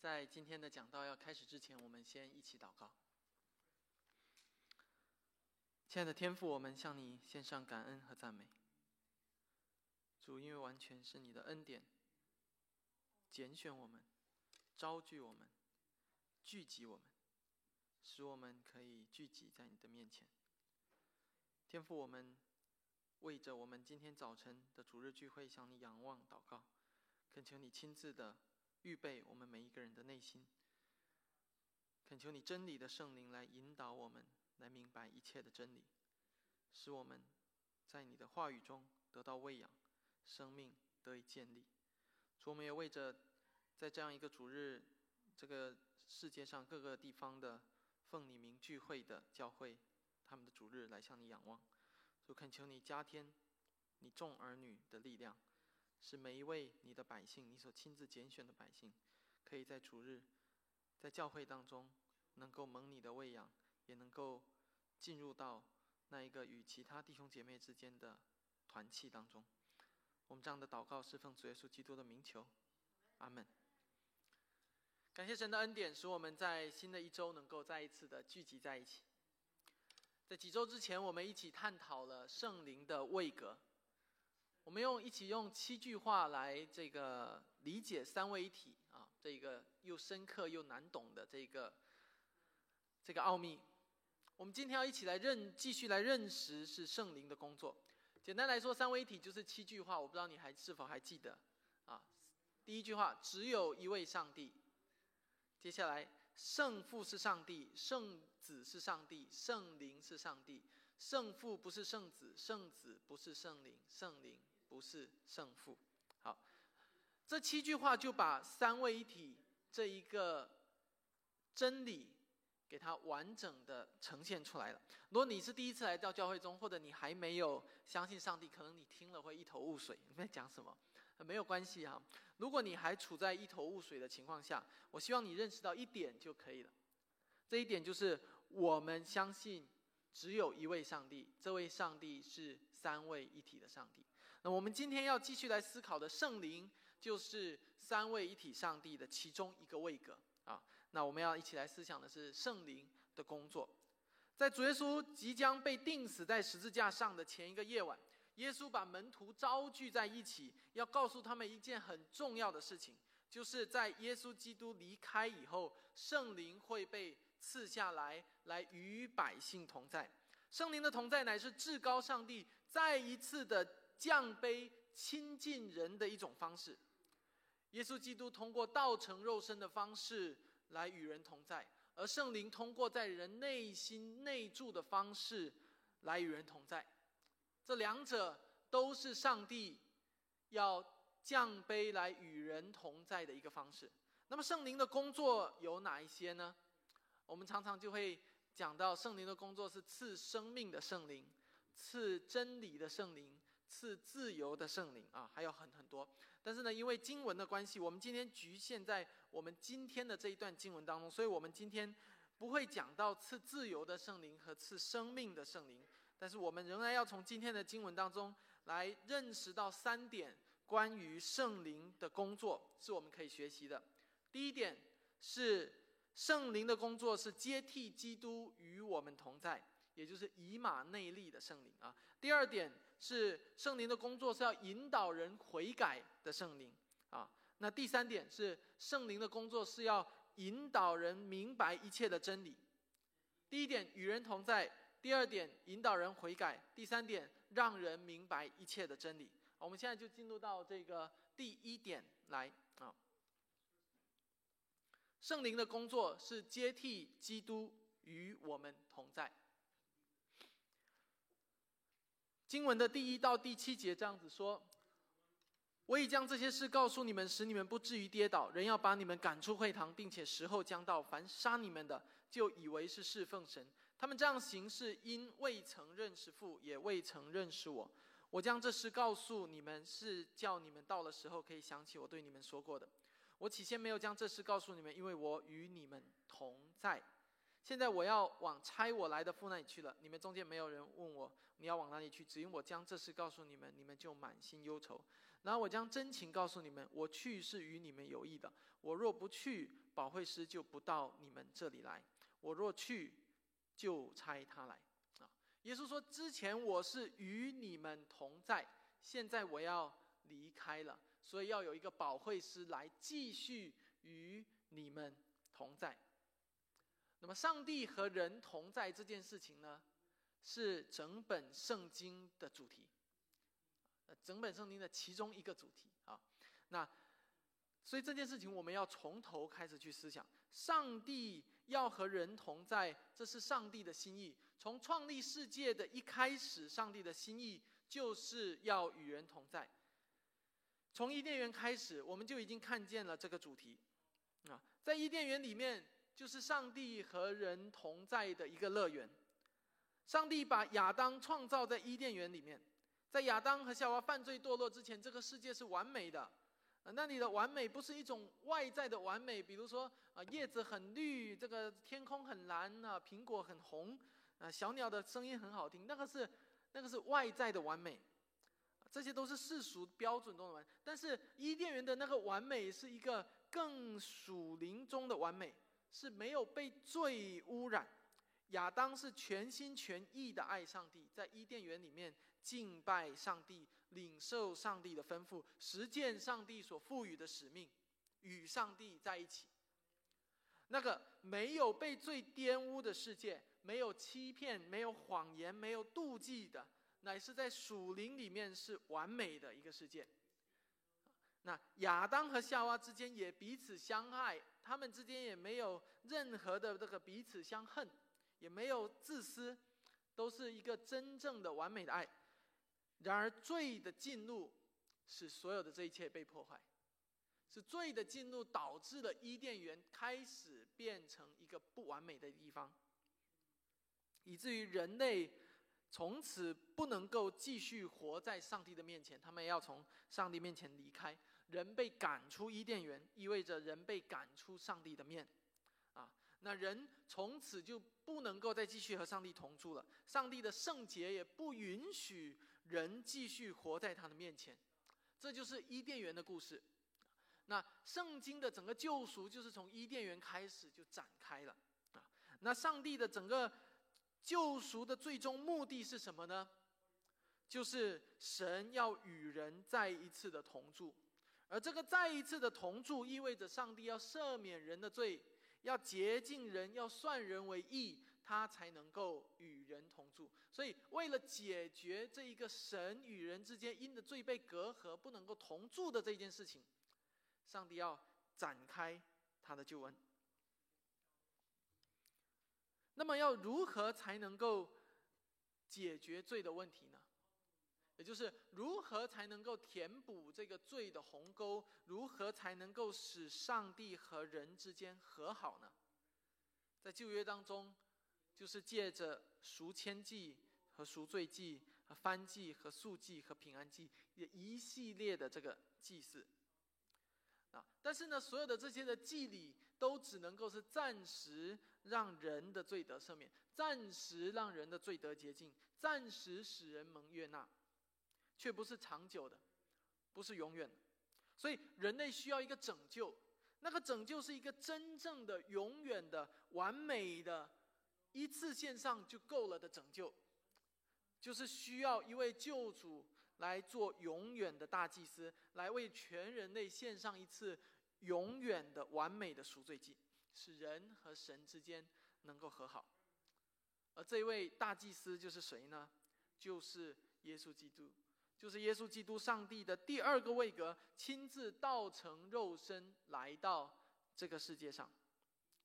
在今天的讲道要开始之前，我们先一起祷告。亲爱的天父，我们向你献上感恩和赞美。主，因为完全是你的恩典，拣选我们，招聚我们，聚集我们，使我们可以聚集在你的面前。天父，我们为着我们今天早晨的主日聚会向你仰望祷告，恳求你亲自的。预备我们每一个人的内心，恳求你真理的圣灵来引导我们，来明白一切的真理，使我们在你的话语中得到喂养，生命得以建立。主，我们也为着在这样一个主日，这个世界上各个地方的奉你名聚会的教会，他们的主日来向你仰望。主，恳求你加添你众儿女的力量。使每一位你的百姓，你所亲自拣选的百姓，可以在主日，在教会当中，能够蒙你的喂养，也能够进入到那一个与其他弟兄姐妹之间的团契当中。我们这样的祷告是奉主耶稣基督的名求，阿门。感谢神的恩典，使我们在新的一周能够再一次的聚集在一起。在几周之前，我们一起探讨了圣灵的位格。我们用一起用七句话来这个理解三位一体啊，这个又深刻又难懂的这个这个奥秘。我们今天要一起来认，继续来认识是圣灵的工作。简单来说，三位一体就是七句话，我不知道你还是否还记得啊？第一句话，只有一位上帝。接下来，圣父是上帝，圣子是上帝，圣灵是上帝。圣父不是圣子，圣子不是圣灵，圣灵。不是胜负。好，这七句话就把三位一体这一个真理给它完整的呈现出来了。如果你是第一次来到教会中，或者你还没有相信上帝，可能你听了会一头雾水，你在讲什么？没有关系啊。如果你还处在一头雾水的情况下，我希望你认识到一点就可以了。这一点就是我们相信只有一位上帝，这位上帝是三位一体的上帝。那我们今天要继续来思考的圣灵，就是三位一体上帝的其中一个位格啊。那我们要一起来思想的是圣灵的工作。在主耶稣即将被钉死在十字架上的前一个夜晚，耶稣把门徒招聚在一起，要告诉他们一件很重要的事情，就是在耶稣基督离开以后，圣灵会被赐下来，来与百姓同在。圣灵的同在乃是至高上帝再一次的。降卑亲近人的一种方式，耶稣基督通过道成肉身的方式来与人同在，而圣灵通过在人内心内住的方式来与人同在。这两者都是上帝要降卑来与人同在的一个方式。那么圣灵的工作有哪一些呢？我们常常就会讲到圣灵的工作是赐生命的圣灵，赐真理的圣灵。赐自由的圣灵啊，还有很很多，但是呢，因为经文的关系，我们今天局限在我们今天的这一段经文当中，所以我们今天不会讲到赐自由的圣灵和赐生命的圣灵，但是我们仍然要从今天的经文当中来认识到三点关于圣灵的工作是我们可以学习的。第一点是圣灵的工作是接替基督与我们同在，也就是以马内利的圣灵啊。第二点。是圣灵的工作是要引导人悔改的圣灵啊。那第三点是圣灵的工作是要引导人明白一切的真理。第一点与人同在，第二点引导人悔改，第三点让人明白一切的真理。我们现在就进入到这个第一点来啊。圣灵的工作是接替基督与我们同在。经文的第一到第七节这样子说：“我已将这些事告诉你们，使你们不至于跌倒。人要把你们赶出会堂，并且时候将到，凡杀你们的，就以为是侍奉神。他们这样行事，因未曾认识父，也未曾认识我。我将这事告诉你们，是叫你们到了时候可以想起我对你们说过的。我起先没有将这事告诉你们，因为我与你们同在。”现在我要往差我来的父那里去了。你们中间没有人问我你要往哪里去，只因我将这事告诉你们，你们就满心忧愁。然后我将真情告诉你们，我去是与你们有益的。我若不去，保惠师就不到你们这里来；我若去，就差他来。”啊，耶稣说：“之前我是与你们同在，现在我要离开了，所以要有一个保惠师来继续与你们同在。”那么，上帝和人同在这件事情呢，是整本圣经的主题，呃，整本圣经的其中一个主题啊。那，所以这件事情我们要从头开始去思想：上帝要和人同在，这是上帝的心意。从创立世界的一开始，上帝的心意就是要与人同在。从伊甸园开始，我们就已经看见了这个主题啊，在伊甸园里面。就是上帝和人同在的一个乐园。上帝把亚当创造在伊甸园里面，在亚当和夏娃犯罪堕落之前，这个世界是完美的。那里的完美不是一种外在的完美，比如说啊，叶子很绿，这个天空很蓝啊，苹果很红，啊，小鸟的声音很好听，那个是那个是外在的完美，这些都是世俗标准中的完。但是伊甸园的那个完美是一个更属灵中的完美。是没有被罪污染，亚当是全心全意的爱上帝，在伊甸园里面敬拜上帝，领受上帝的吩咐，实践上帝所赋予的使命，与上帝在一起。那个没有被最玷污的世界，没有欺骗，没有谎言，没有妒忌的，乃是在属灵里面是完美的一个世界。那亚当和夏娃之间也彼此相爱，他们之间也没有任何的这个彼此相恨，也没有自私，都是一个真正的完美的爱。然而罪的进入，使所有的这一切被破坏，是罪的进入导致了伊甸园开始变成一个不完美的地方，以至于人类从此不能够继续活在上帝的面前，他们要从上帝面前离开。人被赶出伊甸园，意味着人被赶出上帝的面，那人从此就不能够再继续和上帝同住了。上帝的圣洁也不允许人继续活在他的面前，这就是伊甸园的故事。那圣经的整个救赎就是从伊甸园开始就展开了，啊，那上帝的整个救赎的最终目的是什么呢？就是神要与人再一次的同住。而这个再一次的同住，意味着上帝要赦免人的罪，要洁净人，要算人为义，他才能够与人同住。所以，为了解决这一个神与人之间因的罪被隔阂、不能够同住的这件事情，上帝要展开他的救恩。那么，要如何才能够解决罪的问题呢？也就是如何才能够填补这个罪的鸿沟？如何才能够使上帝和人之间和好呢？在旧约当中，就是借着赎愆祭和赎罪祭、和翻祭和素祭和平安祭，一系列的这个祭祀。啊，但是呢，所有的这些的祭礼都只能够是暂时让人的罪得赦免，暂时让人的罪得洁净，暂时使人蒙悦纳。却不是长久的，不是永远的，所以人类需要一个拯救。那个拯救是一个真正的、永远的、完美的，一次献上就够了的拯救，就是需要一位救主来做永远的大祭司，来为全人类献上一次永远的、完美的赎罪祭，使人和神之间能够和好。而这位大祭司就是谁呢？就是耶稣基督。就是耶稣基督，上帝的第二个位格，亲自道成肉身来到这个世界上，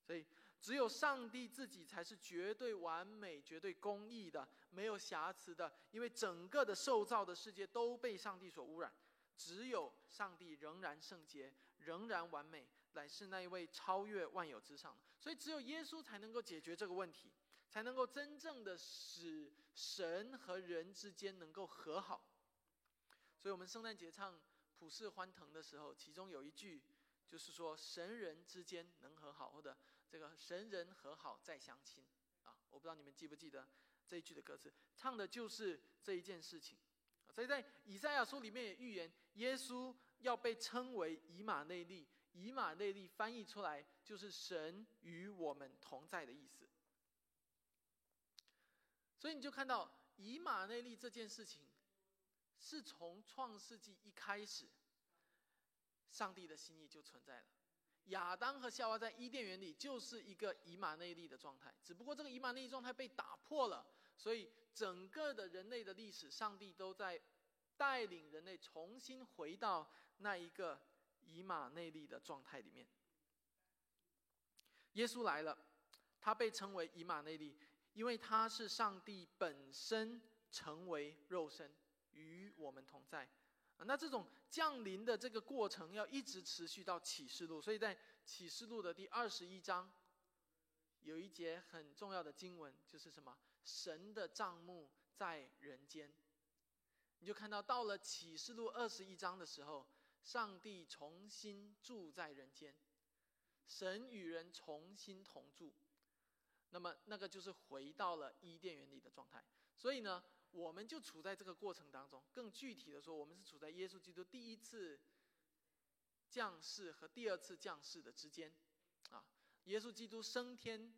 所以只有上帝自己才是绝对完美、绝对公义的，没有瑕疵的。因为整个的受造的世界都被上帝所污染，只有上帝仍然圣洁、仍然完美，乃是那一位超越万有之上的。所以只有耶稣才能够解决这个问题，才能够真正的使神和人之间能够和好。所以我们圣诞节唱普世欢腾的时候，其中有一句就是说神人之间能和好，或者这个神人和好再相亲啊！我不知道你们记不记得这一句的歌词，唱的就是这一件事情。所以在以赛亚书里面也预言，耶稣要被称为以马内利，以马内利翻译出来就是神与我们同在的意思。所以你就看到以马内利这件事情，是从创世纪一开始，上帝的心意就存在了。亚当和夏娃在伊甸园里就是一个以马内利的状态，只不过这个以马内利状态被打破了，所以整个的人类的历史，上帝都在带领人类重新回到那一个以马内利的状态里面。耶稣来了，他被称为以马内利，因为他是上帝本身成为肉身，与我们同在。那这种降临的这个过程要一直持续到启示录，所以在启示录的第二十一章，有一节很重要的经文，就是什么？神的帐幕在人间。你就看到到了启示录二十一章的时候，上帝重新住在人间，神与人重新同住，那么那个就是回到了伊甸园里的状态。所以呢？我们就处在这个过程当中。更具体的说，我们是处在耶稣基督第一次降世和第二次降世的之间。啊，耶稣基督升天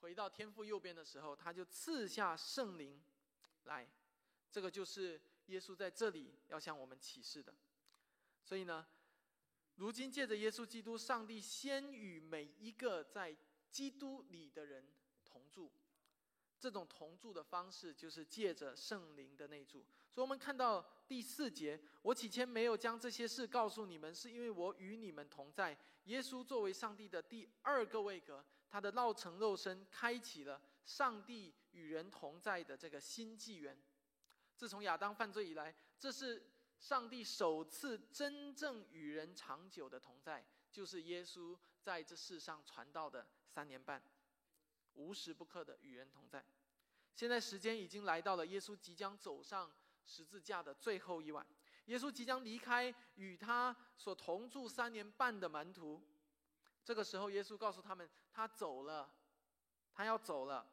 回到天父右边的时候，他就赐下圣灵来。这个就是耶稣在这里要向我们启示的。所以呢，如今借着耶稣基督，上帝先与每一个在基督里的人同住。这种同住的方式，就是借着圣灵的内住。所以，我们看到第四节：我起先没有将这些事告诉你们，是因为我与你们同在。耶稣作为上帝的第二个位格，他的道成肉身，开启了上帝与人同在的这个新纪元。自从亚当犯罪以来，这是上帝首次真正与人长久的同在，就是耶稣在这世上传道的三年半。无时不刻的与人同在。现在时间已经来到了，耶稣即将走上十字架的最后一晚。耶稣即将离开与他所同住三年半的门徒。这个时候，耶稣告诉他们，他走了，他要走了，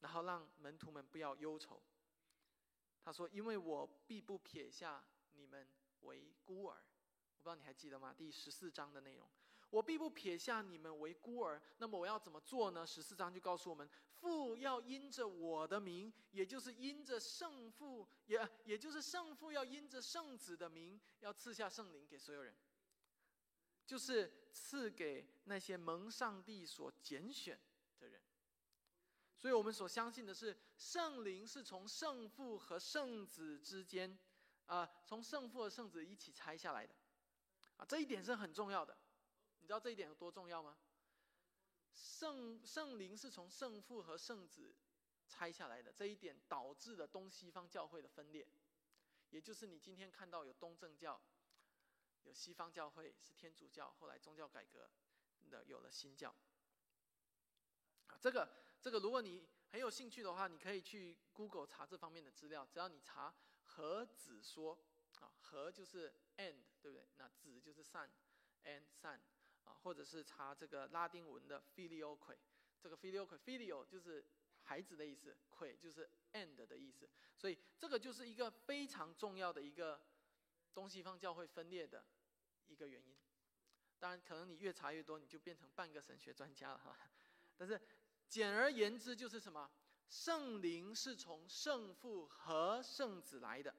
然后让门徒们不要忧愁。他说：“因为我必不撇下你们为孤儿。”我不知道你还记得吗？第十四章的内容。我必不撇下你们为孤儿。那么我要怎么做呢？十四章就告诉我们：父要因着我的名，也就是因着圣父，也也就是圣父要因着圣子的名，要赐下圣灵给所有人，就是赐给那些蒙上帝所拣选的人。所以我们所相信的是，圣灵是从圣父和圣子之间，啊，从圣父和圣子一起拆下来的，啊，这一点是很重要的。你知道这一点有多重要吗？圣圣灵是从圣父和圣子拆下来的，这一点导致了东西方教会的分裂，也就是你今天看到有东正教，有西方教会是天主教，后来宗教改革的有了新教。啊，这个这个，如果你很有兴趣的话，你可以去 Google 查这方面的资料。只要你查“和子说”，啊，和就是 and，对不对？那子就是 son，and son。或者是查这个拉丁文的 filioque，这个 filioque filio 就是孩子的意思，que 就是 and 的意思，所以这个就是一个非常重要的一个东西方教会分裂的一个原因。当然，可能你越查越多，你就变成半个神学专家了哈。但是简而言之，就是什么？圣灵是从圣父和圣子来的，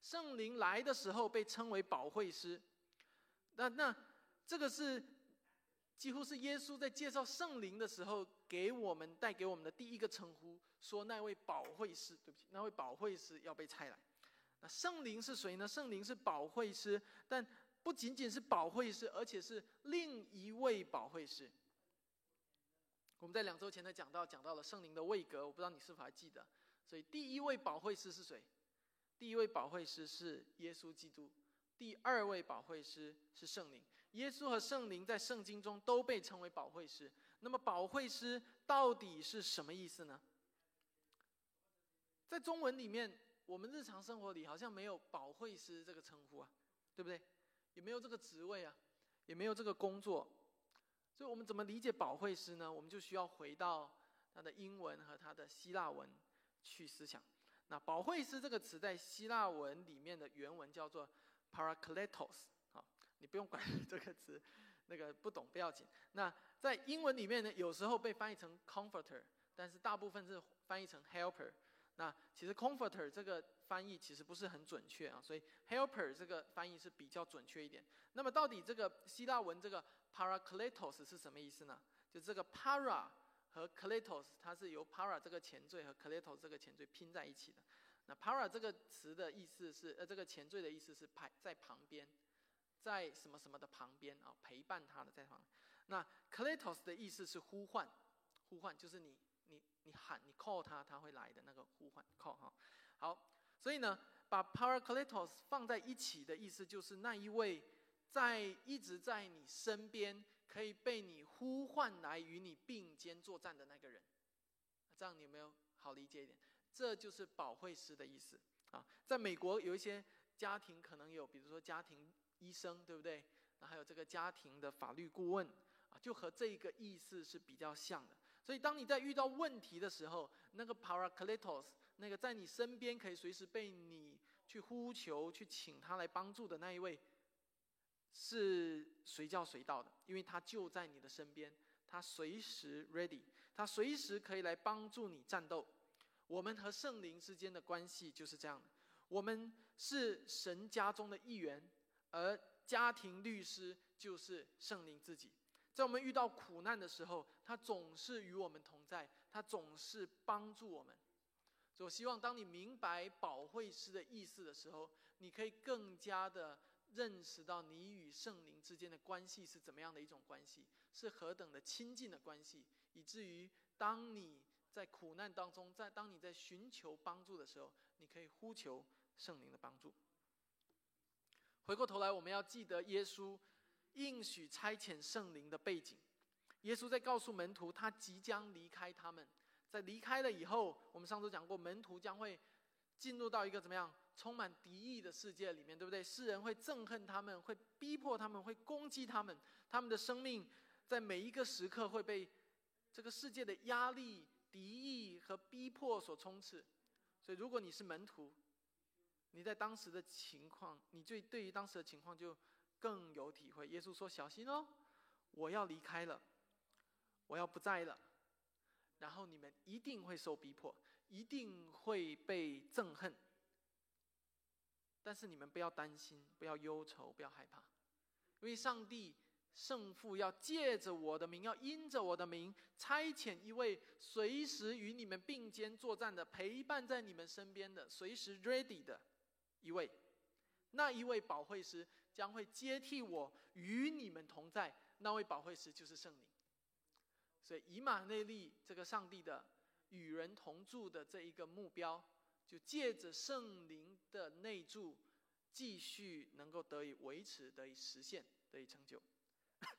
圣灵来的时候被称为保惠师。那那。这个是几乎是耶稣在介绍圣灵的时候给我们带给我们的第一个称呼，说那位保惠师，对不起，那位保惠师要被拆来。那圣灵是谁呢？圣灵是保惠师，但不仅仅是保惠师，而且是另一位保惠师。我们在两周前才讲到，讲到了圣灵的位格，我不知道你是否还记得。所以第一位保惠师是谁？第一位保惠师是耶稣基督，第二位保惠师是圣灵。耶稣和圣灵在圣经中都被称为保惠师。那么，保惠师到底是什么意思呢？在中文里面，我们日常生活里好像没有保惠师这个称呼啊，对不对？也没有这个职位啊，也没有这个工作。所以我们怎么理解保惠师呢？我们就需要回到它的英文和它的希腊文去思想。那保惠师这个词在希腊文里面的原文叫做 parakletos。你不用管 这个词，那个不懂不要紧。那在英文里面呢，有时候被翻译成 comforter，但是大部分是翻译成 helper。那其实 comforter 这个翻译其实不是很准确啊，所以 helper 这个翻译是比较准确一点。那么到底这个希腊文这个 parakletos 是什么意思呢？就这个 para 和 kletos，它是由 para 这个前缀和 kletos 这个前缀拼在一起的。那 para 这个词的意思是，呃，这个前缀的意思是排在旁边，在什么什么的旁边啊，陪伴他的在旁。那 kletos 的意思是呼唤，呼唤就是你。你你喊你 call 他，他会来的那个呼唤 call 哈，好，所以呢，把 parakletos 放在一起的意思就是那一位在一直在你身边，可以被你呼唤来与你并肩作战的那个人，这样你有没有好理解一点？这就是保惠师的意思啊。在美国有一些家庭可能有，比如说家庭医生，对不对？那还有这个家庭的法律顾问啊，就和这个意思是比较像的。所以，当你在遇到问题的时候，那个 paracletos，那个在你身边可以随时被你去呼求、去请他来帮助的那一位，是随叫随到的，因为他就在你的身边，他随时 ready，他随时可以来帮助你战斗。我们和圣灵之间的关系就是这样的，我们是神家中的一员，而家庭律师就是圣灵自己。在我们遇到苦难的时候，他总是与我们同在，他总是帮助我们。我希望，当你明白保惠师的意思的时候，你可以更加的认识到你与圣灵之间的关系是怎么样的一种关系，是何等的亲近的关系，以至于当你在苦难当中，在当你在寻求帮助的时候，你可以呼求圣灵的帮助。回过头来，我们要记得耶稣。应许差遣圣灵的背景，耶稣在告诉门徒，他即将离开他们。在离开了以后，我们上周讲过，门徒将会进入到一个怎么样充满敌意的世界里面，对不对？世人会憎恨他们，会逼迫他们，会攻击他们。他们的生命在每一个时刻会被这个世界的压力、敌意和逼迫所充斥。所以，如果你是门徒，你在当时的情况，你最对于当时的情况就。更有体会。耶稣说：“小心哦，我要离开了，我要不在了。然后你们一定会受逼迫，一定会被憎恨。但是你们不要担心，不要忧愁，不要害怕，因为上帝圣父要借着我的名，要因着我的名差遣一位随时与你们并肩作战的，陪伴在你们身边的，随时 ready 的一位。那一位保惠师。”将会接替我与你们同在，那位保惠师就是圣灵。所以以马内利这个上帝的与人同住的这一个目标，就借着圣灵的内住，继续能够得以维持、得以实现、得以成就。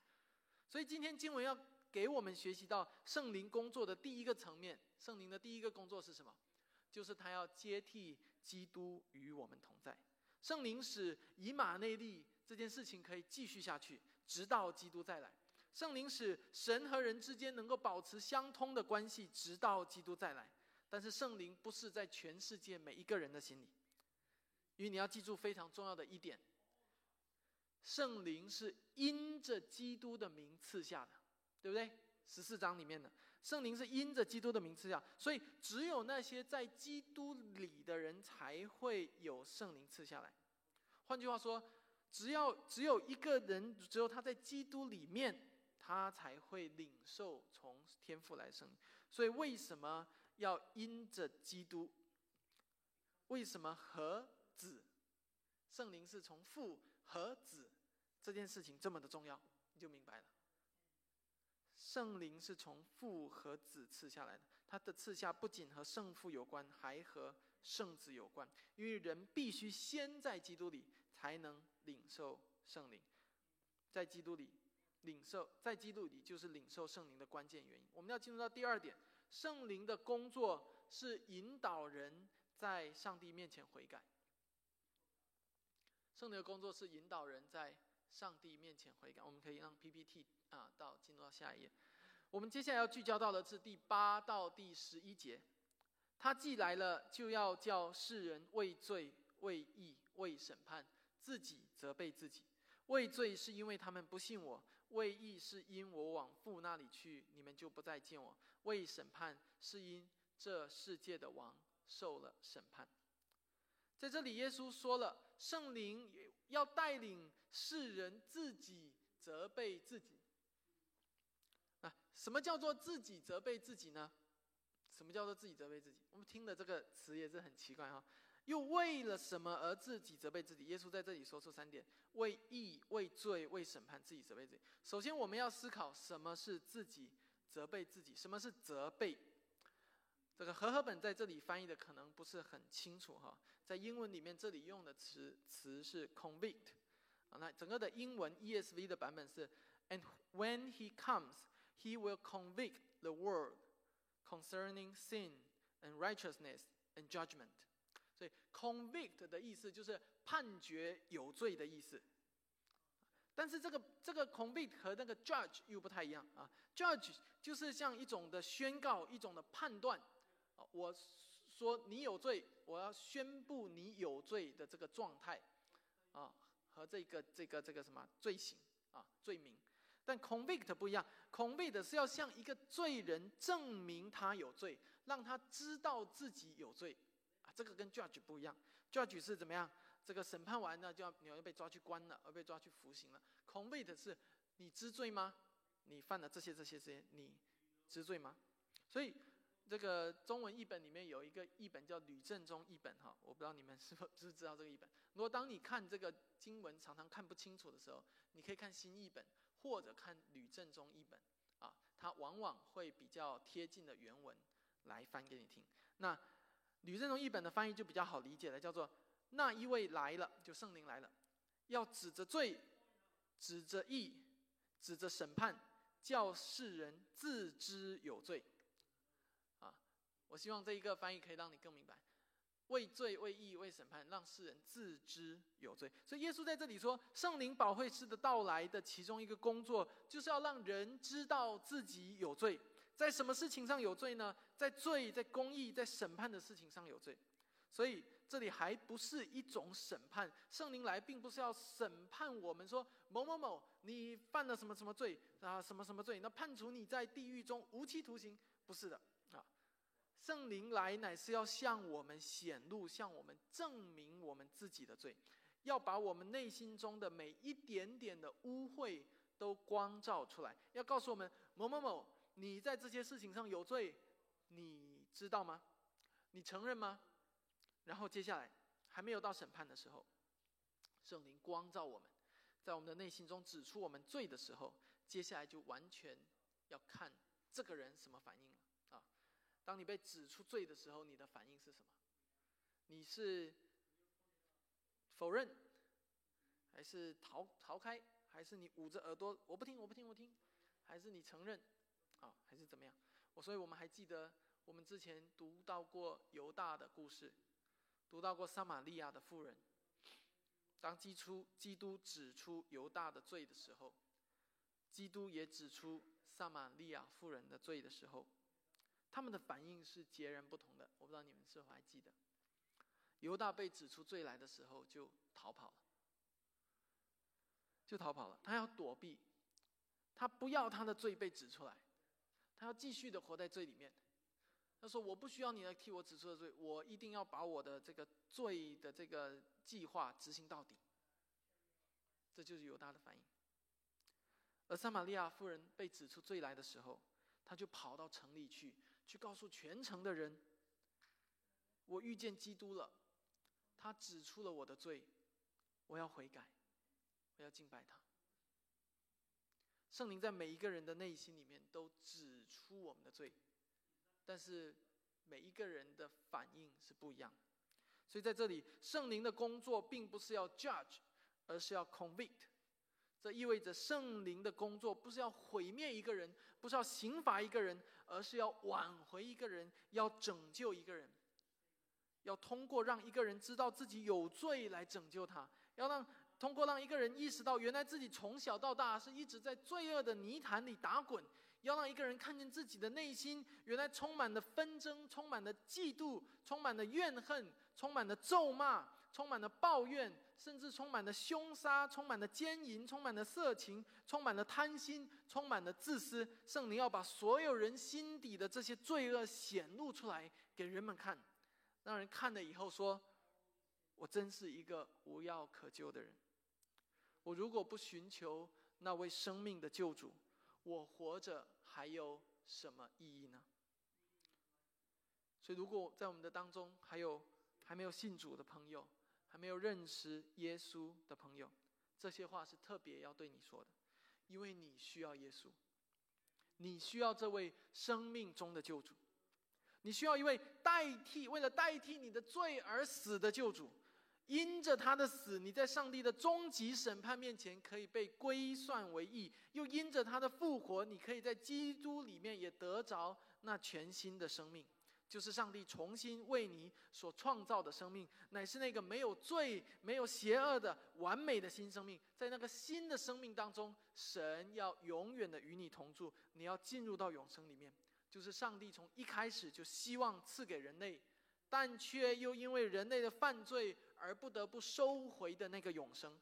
所以今天经文要给我们学习到圣灵工作的第一个层面，圣灵的第一个工作是什么？就是他要接替基督与我们同在。圣灵使以马内利这件事情可以继续下去，直到基督再来。圣灵使神和人之间能够保持相通的关系，直到基督再来。但是圣灵不是在全世界每一个人的心里，因为你要记住非常重要的一点：圣灵是因着基督的名赐下的，对不对？十四章里面的。圣灵是因着基督的名赐下，所以只有那些在基督里的人才会有圣灵赐下来。换句话说，只要只有一个人，只有他在基督里面，他才会领受从天父来圣灵。所以为什么要因着基督？为什么和子圣灵是从父和子这件事情这么的重要？你就明白了。圣灵是从父和子赐下来的，他的赐下不仅和圣父有关，还和圣子有关。因为人必须先在基督里才能领受圣灵，在基督里领受，在基督里就是领受圣灵的关键原因。我们要进入到第二点，圣灵的工作是引导人在上帝面前悔改。圣灵的工作是引导人在上帝面前悔改。我们可以让 PPT。啊，到进入到下一页，我们接下来要聚焦到的是第八到第十一节。他既来了，就要叫世人为罪、为义、为审判，自己责备自己。畏罪是因为他们不信我；畏义是因我往父那里去，你们就不再见我；为审判是因这世界的王受了审判。在这里，耶稣说了，圣灵要带领世人自己责备自己。啊，什么叫做自己责备自己呢？什么叫做自己责备自己？我们听的这个词也是很奇怪哈。又为了什么而自己责备自己？耶稣在这里说出三点：为义、为罪、为审判，自己责备自己。首先，我们要思考什么是自己责备自己，什么是责备。这个和合本在这里翻译的可能不是很清楚哈。在英文里面，这里用的词词是 convict。那整个的英文 ESV 的版本是：And when he comes, he will convict the world concerning sin and righteousness and judgment。所以 convict 的意思就是判决有罪的意思，但是这个这个 convict 和那个 judge 又不太一样啊。judge 就是像一种的宣告，一种的判断。我说你有罪，我要宣布你有罪的这个状态啊，和这个这个这个什么罪行啊罪名。但 convict 不一样，convict 是要向一个罪人证明他有罪，让他知道自己有罪啊。这个跟 judge 不一样，judge 是怎么样？这个审判完呢，就要你要被抓去关了，而被抓去服刑了。convict 是你知罪吗？你犯了这些这些这些，你知罪吗？所以这个中文译本里面有一个译本叫吕正中译本哈，我不知道你们是否知不知道这个译本。如果当你看这个经文常常看不清楚的时候，你可以看新译本或者看吕正中译本啊，它往往会比较贴近的原文来翻给你听。那吕振中译本的翻译就比较好理解了，叫做“那一位来了，就圣灵来了，要指着罪，指着义，指着审判，叫世人自知有罪。”我希望这一个翻译可以让你更明白，为罪、为义、为审判，让世人自知有罪。所以耶稣在这里说，圣灵保惠师的到来的其中一个工作，就是要让人知道自己有罪。在什么事情上有罪呢？在罪、在公义、在审判的事情上有罪，所以这里还不是一种审判。圣灵来并不是要审判我们，说某某某你犯了什么什么罪啊，什么什么罪，那判处你在地狱中无期徒刑，不是的。圣灵来乃是要向我们显露，向我们证明我们自己的罪，要把我们内心中的每一点点的污秽都光照出来，要告诉我们某某某。你在这些事情上有罪，你知道吗？你承认吗？然后接下来还没有到审判的时候，圣灵光照我们，在我们的内心中指出我们罪的时候，接下来就完全要看这个人什么反应了！当你被指出罪的时候，你的反应是什么？你是否认，还是逃逃开，还是你捂着耳朵我不听我不听我听，还是你承认？啊，还是怎么样？我所以，我们还记得我们之前读到过犹大的故事，读到过撒玛利亚的妇人。当基督基督指出犹大的罪的时候，基督也指出撒玛利亚妇人的罪的时候，他们的反应是截然不同的。我不知道你们是否还记得，犹大被指出罪来的时候就逃跑了，就逃跑了，他要躲避，他不要他的罪被指出来。他要继续的活在罪里面。他说：“我不需要你来替我指出的罪，我一定要把我的这个罪的这个计划执行到底。”这就是犹大的反应。而撒玛利亚夫人被指出罪来的时候，他就跑到城里去，去告诉全城的人：“我遇见基督了，他指出了我的罪，我要悔改，我要敬拜他。”圣灵在每一个人的内心里面都指出我们的罪，但是每一个人的反应是不一样。所以在这里，圣灵的工作并不是要 judge，而是要 convict。这意味着圣灵的工作不是要毁灭一个人，不是要刑罚一个人，而是要挽回一个人，要拯救一个人，要通过让一个人知道自己有罪来拯救他，要让。通过让一个人意识到，原来自己从小到大是一直在罪恶的泥潭里打滚；要让一个人看见自己的内心原来充满了纷争、充满了嫉妒、充满了怨恨、充满了咒骂、充满了抱怨，甚至充满了凶杀，充满了奸淫，充满了色情，充满了贪心，充满了自私。圣灵要把所有人心底的这些罪恶显露出来给人们看，让人看了以后说：“我真是一个无药可救的人。我如果不寻求那位生命的救主，我活着还有什么意义呢？”所以，如果在我们的当中还有还没有信主的朋友，还没有认识耶稣的朋友，这些话是特别要对你说的，因为你需要耶稣，你需要这位生命中的救主，你需要一位代替为了代替你的罪而死的救主，因着他的死，你在上帝的终极审判面前可以被归算为义；又因着他的复活，你可以在基督里面也得着那全新的生命。就是上帝重新为你所创造的生命，乃是那个没有罪、没有邪恶的完美的新生命。在那个新的生命当中，神要永远的与你同住，你要进入到永生里面。就是上帝从一开始就希望赐给人类，但却又因为人类的犯罪而不得不收回的那个永生。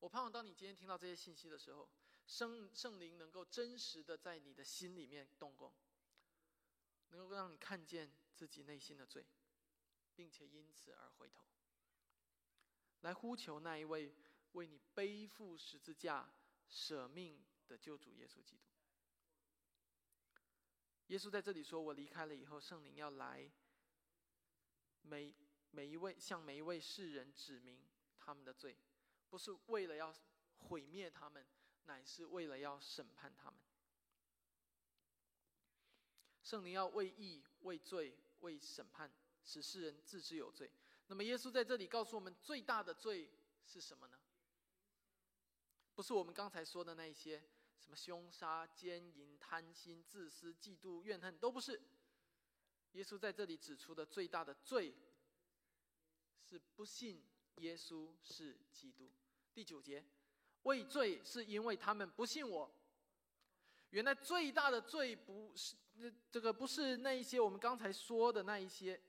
我盼望当你今天听到这些信息的时候，圣圣灵能够真实的在你的心里面动工。能够让你看见自己内心的罪，并且因此而回头，来呼求那一位为你背负十字架、舍命的救主耶稣基督。耶稣在这里说：“我离开了以后，圣灵要来，每每一位向每一位世人指明他们的罪，不是为了要毁灭他们，乃是为了要审判他们。”圣灵要为义、为罪、为审判，使世人自知有罪。那么，耶稣在这里告诉我们，最大的罪是什么呢？不是我们刚才说的那些什么凶杀、奸淫、贪心、自私、嫉妒、怨恨，都不是。耶稣在这里指出的最大的罪，是不信耶稣是基督。第九节，畏罪是因为他们不信我。原来最大的罪不是那这个不是那一些我们刚才说的那一些，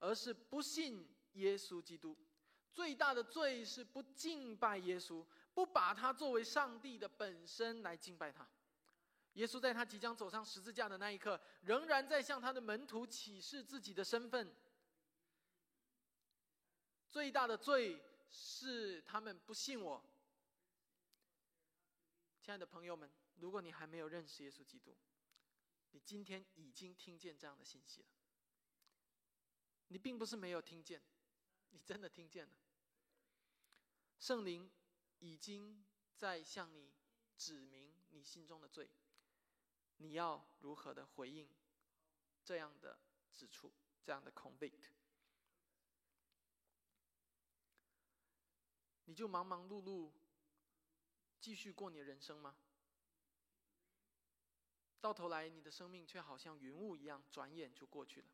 而是不信耶稣基督。最大的罪是不敬拜耶稣，不把他作为上帝的本身来敬拜他。耶稣在他即将走上十字架的那一刻，仍然在向他的门徒启示自己的身份。最大的罪是他们不信我。亲爱的朋友们。如果你还没有认识耶稣基督，你今天已经听见这样的信息了。你并不是没有听见，你真的听见了。圣灵已经在向你指明你心中的罪，你要如何的回应这样的指出，这样的 convict？你就忙忙碌碌继续过你的人生吗？到头来，你的生命却好像云雾一样，转眼就过去了。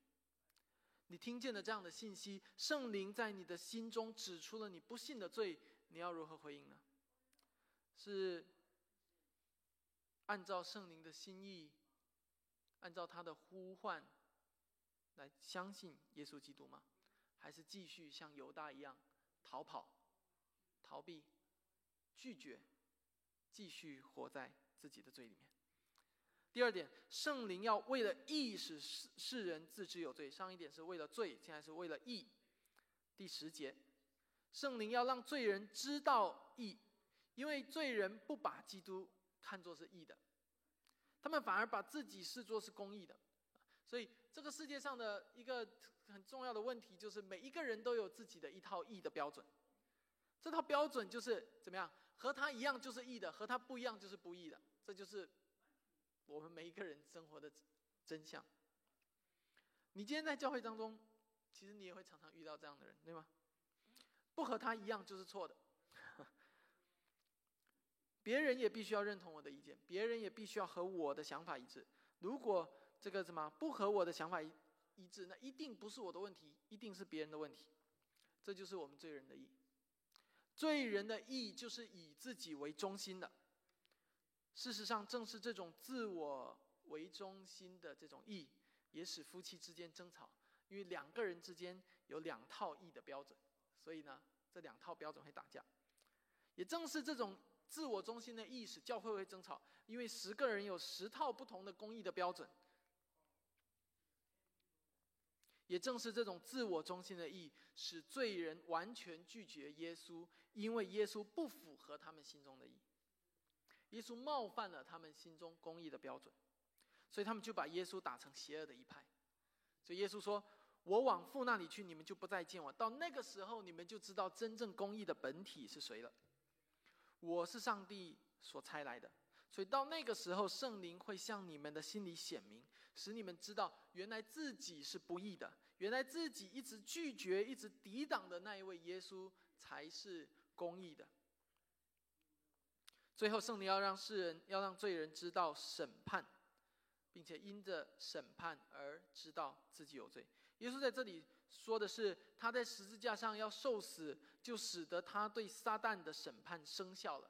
你听见了这样的信息，圣灵在你的心中指出了你不信的罪，你要如何回应呢？是按照圣灵的心意，按照他的呼唤来相信耶稣基督吗？还是继续像犹大一样逃跑、逃避、拒绝，继续活在自己的罪里面？第二点，圣灵要为了义使世世人自知有罪。上一点是为了罪，现在是为了义。第十节，圣灵要让罪人知道义，因为罪人不把基督看作是义的，他们反而把自己视作是公义的。所以，这个世界上的一个很重要的问题就是，每一个人都有自己的一套义的标准。这套标准就是怎么样？和他一样就是义的，和他不一样就是不义的。这就是。我们每一个人生活的真相。你今天在教会当中，其实你也会常常遇到这样的人，对吗？不和他一样就是错的。别人也必须要认同我的意见，别人也必须要和我的想法一致。如果这个什么不和我的想法一一致，那一定不是我的问题，一定是别人的问题。这就是我们罪人的意。罪人的意就是以自己为中心的。事实上，正是这种自我为中心的这种义，也使夫妻之间争吵。因为两个人之间有两套义的标准，所以呢，这两套标准会打架。也正是这种自我中心的意识，教会会争吵，因为十个人有十套不同的公义的标准。也正是这种自我中心的意，使罪人完全拒绝耶稣，因为耶稣不符合他们心中的意，耶稣冒犯了他们心中公义的标准，所以他们就把耶稣打成邪恶的一派。所以耶稣说：“我往父那里去，你们就不再见我。到那个时候，你们就知道真正公义的本体是谁了。我是上帝所差来的。所以到那个时候，圣灵会向你们的心里显明。”使你们知道，原来自己是不义的，原来自己一直拒绝、一直抵挡的那一位耶稣才是公义的。最后，圣灵要让世人、要让罪人知道审判，并且因着审判而知道自己有罪。耶稣在这里说的是，他在十字架上要受死，就使得他对撒旦的审判生效了。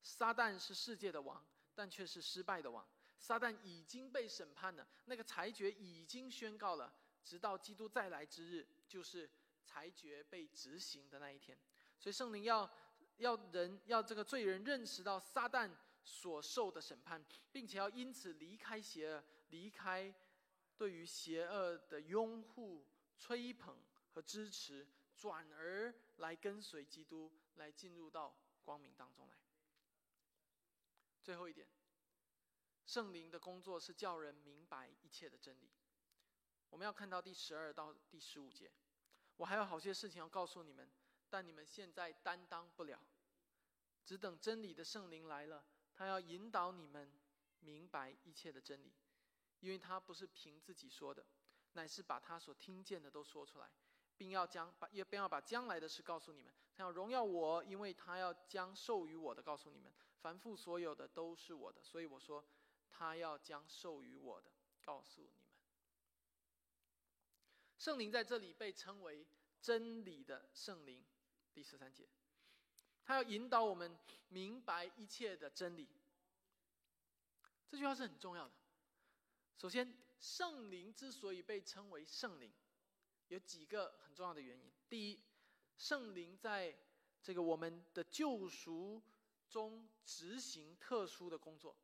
撒旦是世界的王，但却是失败的王。撒旦已经被审判了，那个裁决已经宣告了，直到基督再来之日，就是裁决被执行的那一天。所以圣灵要要人要这个罪人认识到撒旦所受的审判，并且要因此离开邪恶，离开对于邪恶的拥护、吹捧和支持，转而来跟随基督，来进入到光明当中来。最后一点。圣灵的工作是叫人明白一切的真理。我们要看到第十二到第十五节。我还有好些事情要告诉你们，但你们现在担当不了。只等真理的圣灵来了，他要引导你们明白一切的真理，因为他不是凭自己说的，乃是把他所听见的都说出来，并要将把也并要把将来的事告诉你们。他要荣耀我，因为他要将授予我的告诉你们。凡父所有的都是我的，所以我说。他要将授予我的告诉你们。圣灵在这里被称为真理的圣灵，第十三节，他要引导我们明白一切的真理。这句话是很重要的。首先，圣灵之所以被称为圣灵，有几个很重要的原因。第一，圣灵在这个我们的救赎中执行特殊的工作。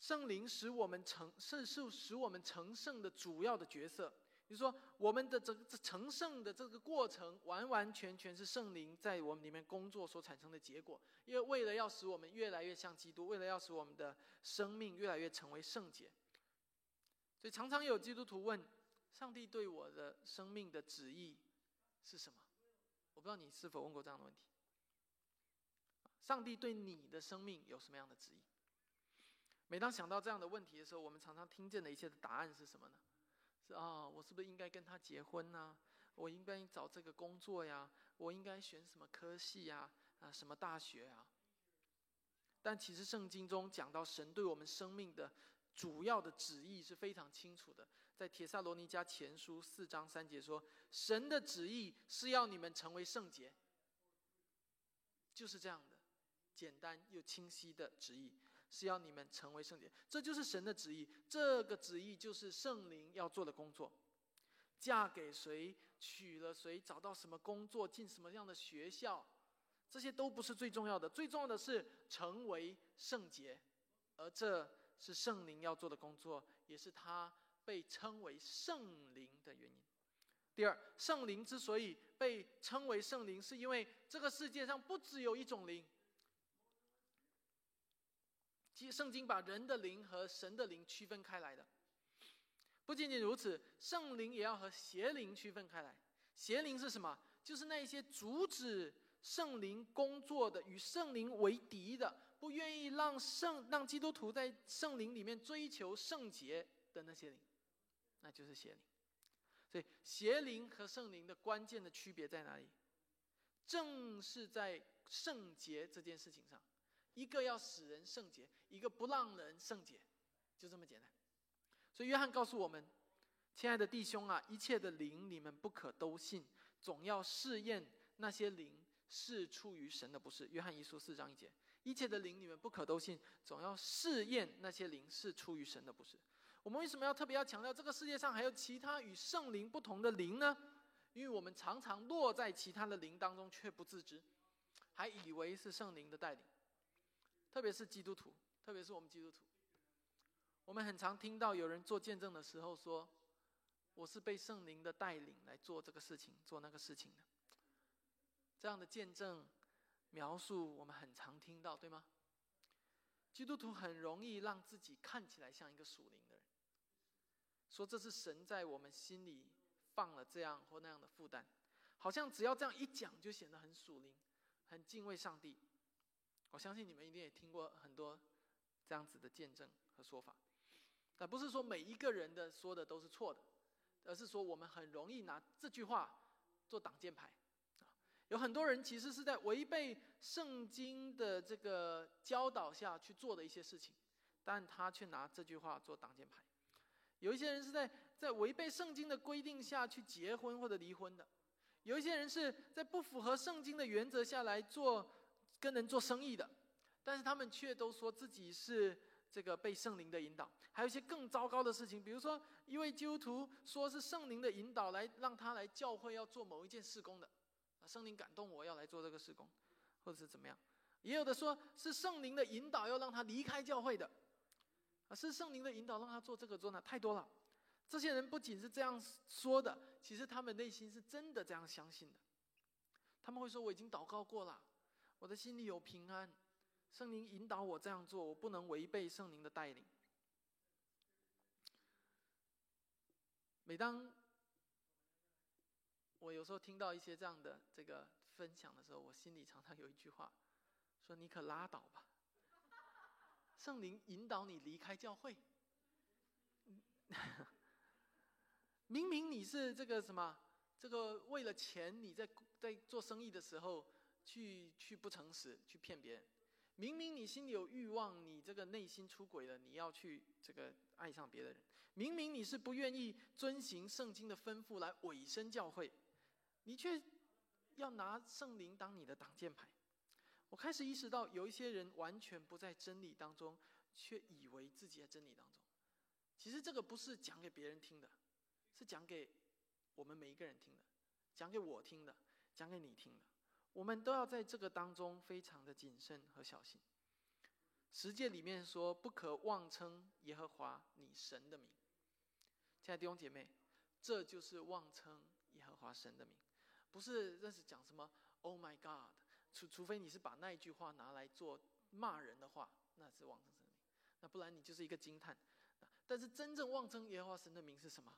圣灵使我们成圣，是使我们成圣的主要的角色。你说，我们的这个成圣的这个过程，完完全全是圣灵在我们里面工作所产生的结果。因为为了要使我们越来越像基督，为了要使我们的生命越来越成为圣洁，所以常常有基督徒问：上帝对我的生命的旨意是什么？我不知道你是否问过这样的问题。上帝对你的生命有什么样的旨意？每当想到这样的问题的时候，我们常常听见的一些的答案是什么呢？是啊，我是不是应该跟他结婚呢？我应该找这个工作呀？我应该选什么科系呀？啊，什么大学啊？但其实圣经中讲到神对我们生命的主要的旨意是非常清楚的，在帖撒罗尼迦前书四章三节说：“神的旨意是要你们成为圣洁。”就是这样的简单又清晰的旨意。是要你们成为圣洁，这就是神的旨意。这个旨意就是圣灵要做的工作。嫁给谁，娶了谁，找到什么工作，进什么样的学校，这些都不是最重要的。最重要的是成为圣洁，而这是圣灵要做的工作，也是他被称为圣灵的原因。第二，圣灵之所以被称为圣灵，是因为这个世界上不只有一种灵。其实圣经把人的灵和神的灵区分开来的，不仅仅如此，圣灵也要和邪灵区分开来。邪灵是什么？就是那些阻止圣灵工作的、与圣灵为敌的、不愿意让圣让基督徒在圣灵里面追求圣洁的那些灵，那就是邪灵。所以，邪灵和圣灵的关键的区别在哪里？正是在圣洁这件事情上。一个要使人圣洁，一个不让人圣洁，就这么简单。所以约翰告诉我们：“亲爱的弟兄啊，一切的灵你们不可都信，总要试验那些灵是出于神的，不是。”约翰一书四章一节：“一切的灵你们不可都信，总要试验那些灵是出于神的，不是。”我们为什么要特别要强调这个世界上还有其他与圣灵不同的灵呢？因为我们常常落在其他的灵当中，却不自知，还以为是圣灵的带领。特别是基督徒，特别是我们基督徒，我们很常听到有人做见证的时候说：“我是被圣灵的带领来做这个事情，做那个事情的。”这样的见证描述，我们很常听到，对吗？基督徒很容易让自己看起来像一个属灵的人，说这是神在我们心里放了这样或那样的负担，好像只要这样一讲，就显得很属灵，很敬畏上帝。我相信你们一定也听过很多这样子的见证和说法，但不是说每一个人的说的都是错的，而是说我们很容易拿这句话做挡箭牌。有很多人其实是在违背圣经的这个教导下去做的一些事情，但他却拿这句话做挡箭牌。有一些人是在在违背圣经的规定下去结婚或者离婚的，有一些人是在不符合圣经的原则下来做。跟人做生意的，但是他们却都说自己是这个被圣灵的引导。还有一些更糟糕的事情，比如说一位基督徒说是圣灵的引导来让他来教会要做某一件事工的，啊，圣灵感动我要来做这个事工，或者是怎么样？也有的说是圣灵的引导要让他离开教会的，啊，是圣灵的引导让他做这个做那，太多了。这些人不仅是这样说的，其实他们内心是真的这样相信的。他们会说我已经祷告过了。我的心里有平安，圣灵引导我这样做，我不能违背圣灵的带领。每当我有时候听到一些这样的这个分享的时候，我心里常常有一句话，说：“你可拉倒吧！圣灵引导你离开教会，明明你是这个什么，这个为了钱，你在在做生意的时候。”去去不诚实，去骗别人。明明你心里有欲望，你这个内心出轨了，你要去这个爱上别的人。明明你是不愿意遵行圣经的吩咐来委身教会，你却要拿圣灵当你的挡箭牌。我开始意识到，有一些人完全不在真理当中，却以为自己在真理当中。其实这个不是讲给别人听的，是讲给我们每一个人听的，讲给我听的，讲给你听的。我们都要在这个当中非常的谨慎和小心。十诫里面说，不可妄称耶和华你神的名。亲爱的弟兄姐妹，这就是妄称耶和华神的名，不是认识讲什么 “Oh my God”，除除非你是把那一句话拿来做骂人的话，那是妄称神的名，那不然你就是一个惊叹。但是真正妄称耶和华神的名是什么？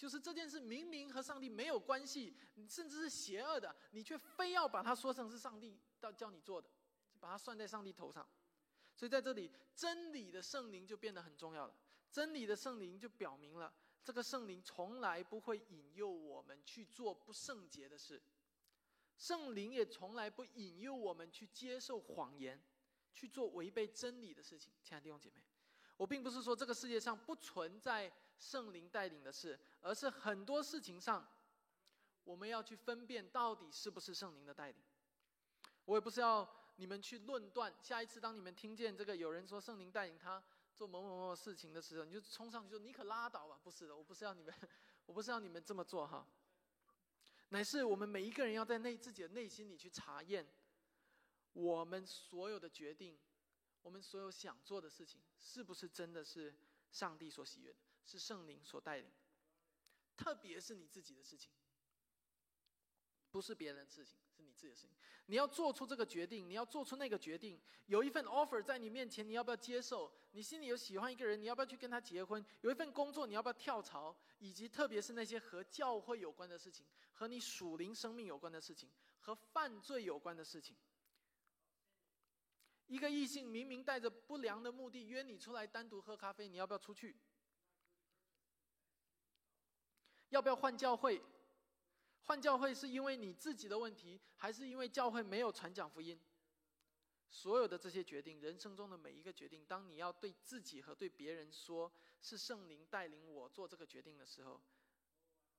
就是这件事明明和上帝没有关系，甚至是邪恶的，你却非要把它说成是上帝到叫你做的，把它算在上帝头上。所以在这里，真理的圣灵就变得很重要了。真理的圣灵就表明了，这个圣灵从来不会引诱我们去做不圣洁的事，圣灵也从来不引诱我们去接受谎言，去做违背真理的事情。亲爱的弟兄姐妹，我并不是说这个世界上不存在。圣灵带领的事，而是很多事情上，我们要去分辨到底是不是圣灵的带领。我也不是要你们去论断。下一次当你们听见这个有人说圣灵带领他做某某某事情的时候，你就冲上去说：“你可拉倒吧！”不是的，我不是要你们，我不是要你们这么做哈。乃是我们每一个人要在内自己的内心里去查验，我们所有的决定，我们所有想做的事情，是不是真的是上帝所喜悦的。是圣灵所带领，特别是你自己的事情，不是别人的事情，是你自己的事情。你要做出这个决定，你要做出那个决定。有一份 offer 在你面前，你要不要接受？你心里有喜欢一个人，你要不要去跟他结婚？有一份工作，你要不要跳槽？以及特别是那些和教会有关的事情，和你属灵生命有关的事情，和犯罪有关的事情。一个异性明明带着不良的目的约你出来单独喝咖啡，你要不要出去？要不要换教会？换教会是因为你自己的问题，还是因为教会没有传讲福音？所有的这些决定，人生中的每一个决定，当你要对自己和对别人说是圣灵带领我做这个决定的时候，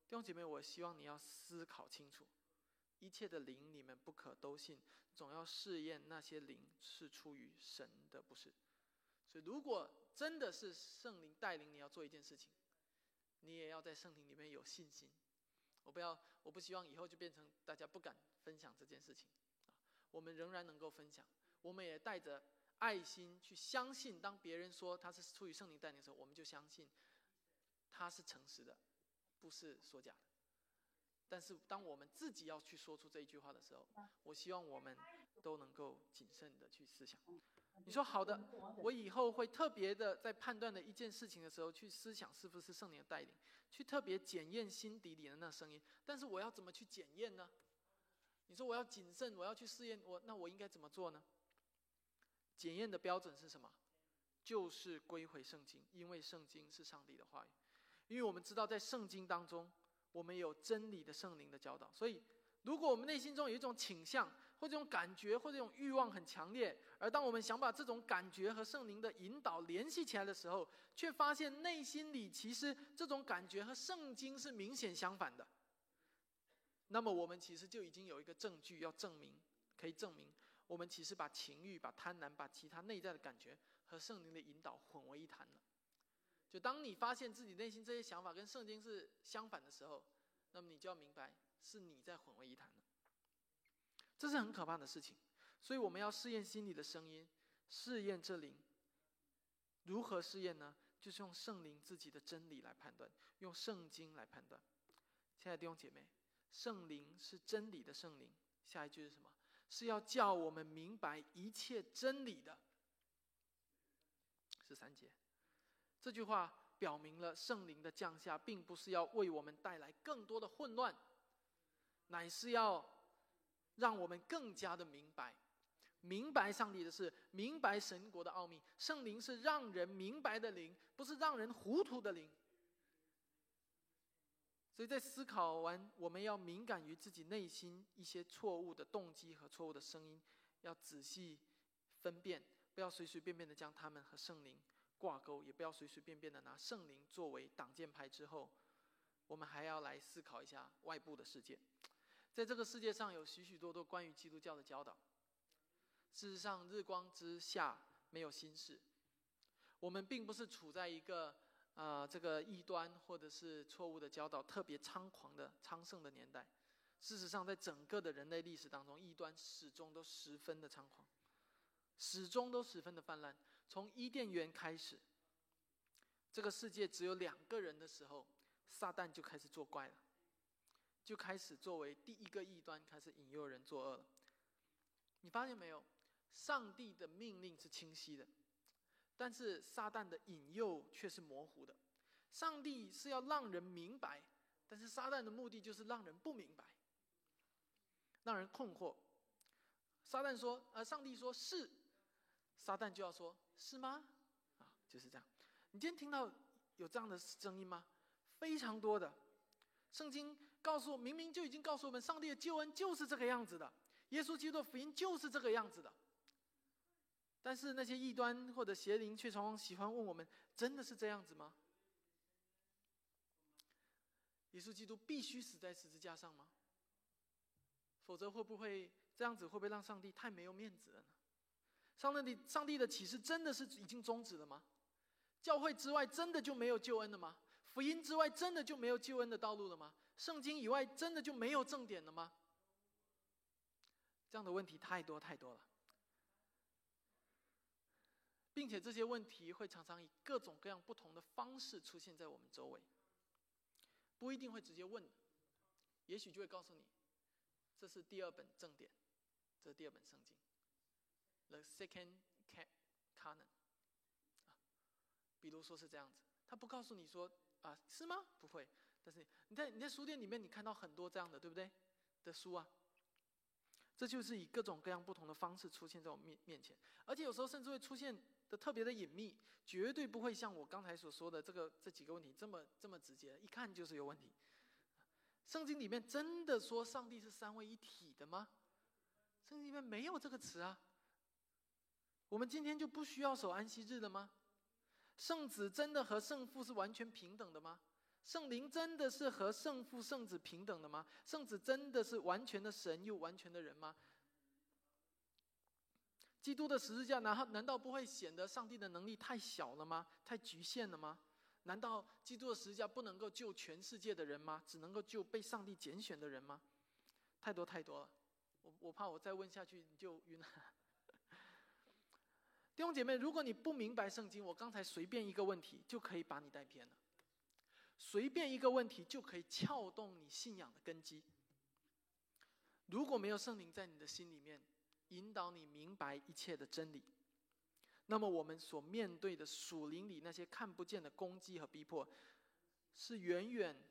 弟兄姐妹，我希望你要思考清楚，一切的灵你们不可都信，总要试验那些灵是出于神的，不是。所以，如果真的是圣灵带领你要做一件事情，你也要在圣灵里面有信心，我不要，我不希望以后就变成大家不敢分享这件事情啊。我们仍然能够分享，我们也带着爱心去相信，当别人说他是出于圣灵带领的时候，我们就相信他是诚实的，不是说假的。但是当我们自己要去说出这一句话的时候，我希望我们都能够谨慎的去思想。你说好的，我以后会特别的在判断的一件事情的时候去思想是不是圣灵的带领，去特别检验心底里的那声音。但是我要怎么去检验呢？你说我要谨慎，我要去试验，我那我应该怎么做呢？检验的标准是什么？就是归回圣经，因为圣经是上帝的话语。因为我们知道在圣经当中，我们有真理的圣灵的教导，所以如果我们内心中有一种倾向。或这种感觉，或这种欲望很强烈，而当我们想把这种感觉和圣灵的引导联系起来的时候，却发现内心里其实这种感觉和圣经是明显相反的。那么我们其实就已经有一个证据要证明，可以证明我们其实把情欲、把贪婪、把其他内在的感觉和圣灵的引导混为一谈了。就当你发现自己内心这些想法跟圣经是相反的时候，那么你就要明白是你在混为一谈了。这是很可怕的事情，所以我们要试验心里的声音，试验这灵。如何试验呢？就是用圣灵自己的真理来判断，用圣经来判断。亲爱的弟兄姐妹，圣灵是真理的圣灵。下一句是什么？是要叫我们明白一切真理的。十三节，这句话表明了圣灵的降下，并不是要为我们带来更多的混乱，乃是要。让我们更加的明白，明白上帝的事，明白神国的奥秘。圣灵是让人明白的灵，不是让人糊涂的灵。所以在思考完，我们要敏感于自己内心一些错误的动机和错误的声音，要仔细分辨，不要随随便便的将他们和圣灵挂钩，也不要随随便便的拿圣灵作为挡箭牌。之后，我们还要来思考一下外部的世界。在这个世界上有许许多多关于基督教的教导。事实上，日光之下没有心事。我们并不是处在一个啊这个异端或者是错误的教导特别猖狂的昌盛的年代。事实上，在整个的人类历史当中，异端始终都十分的猖狂，始终都十分的泛滥。从伊甸园开始，这个世界只有两个人的时候，撒旦就开始作怪了。就开始作为第一个异端，开始引诱人作恶了。你发现没有？上帝的命令是清晰的，但是撒旦的引诱却是模糊的。上帝是要让人明白，但是撒旦的目的就是让人不明白，让人困惑。撒旦说：“呃，上帝说是。”撒旦就要说：“是吗？”啊，就是这样。你今天听到有这样的声音吗？非常多的。圣经。告诉我，明明就已经告诉我们，上帝的救恩就是这个样子的，耶稣基督的福音就是这个样子的。但是那些异端或者邪灵却常常喜欢问我们：真的是这样子吗？耶稣基督必须死在十字架上吗？否则会不会这样子？会不会让上帝太没有面子了呢？上帝，上帝的启示真的是已经终止了吗？教会之外真的就没有救恩了吗？福音之外真的就没有救恩的道路了吗？圣经以外，真的就没有正点了吗？这样的问题太多太多了，并且这些问题会常常以各种各样不同的方式出现在我们周围，不一定会直接问，也许就会告诉你，这是第二本正典，这是第二本圣经，The Second Canon，啊，比如说是这样子，他不告诉你说啊，是吗？不会。但是你在你在书店里面，你看到很多这样的，对不对？的书啊，这就是以各种各样不同的方式出现在我面面前，而且有时候甚至会出现的特别的隐秘，绝对不会像我刚才所说的这个这几个问题这么这么直接，一看就是有问题。圣经里面真的说上帝是三位一体的吗？圣经里面没有这个词啊。我们今天就不需要守安息日了吗？圣子真的和圣父是完全平等的吗？圣灵真的是和圣父、圣子平等的吗？圣子真的是完全的神又完全的人吗？基督的十字架难难道不会显得上帝的能力太小了吗？太局限了吗？难道基督的十字架不能够救全世界的人吗？只能够救被上帝拣选的人吗？太多太多了，我我怕我再问下去你就晕了。弟兄姐妹，如果你不明白圣经，我刚才随便一个问题就可以把你带偏了，随便一个问题就可以撬动你信仰的根基。如果没有圣灵在你的心里面引导你明白一切的真理，那么我们所面对的属灵里那些看不见的攻击和逼迫，是远远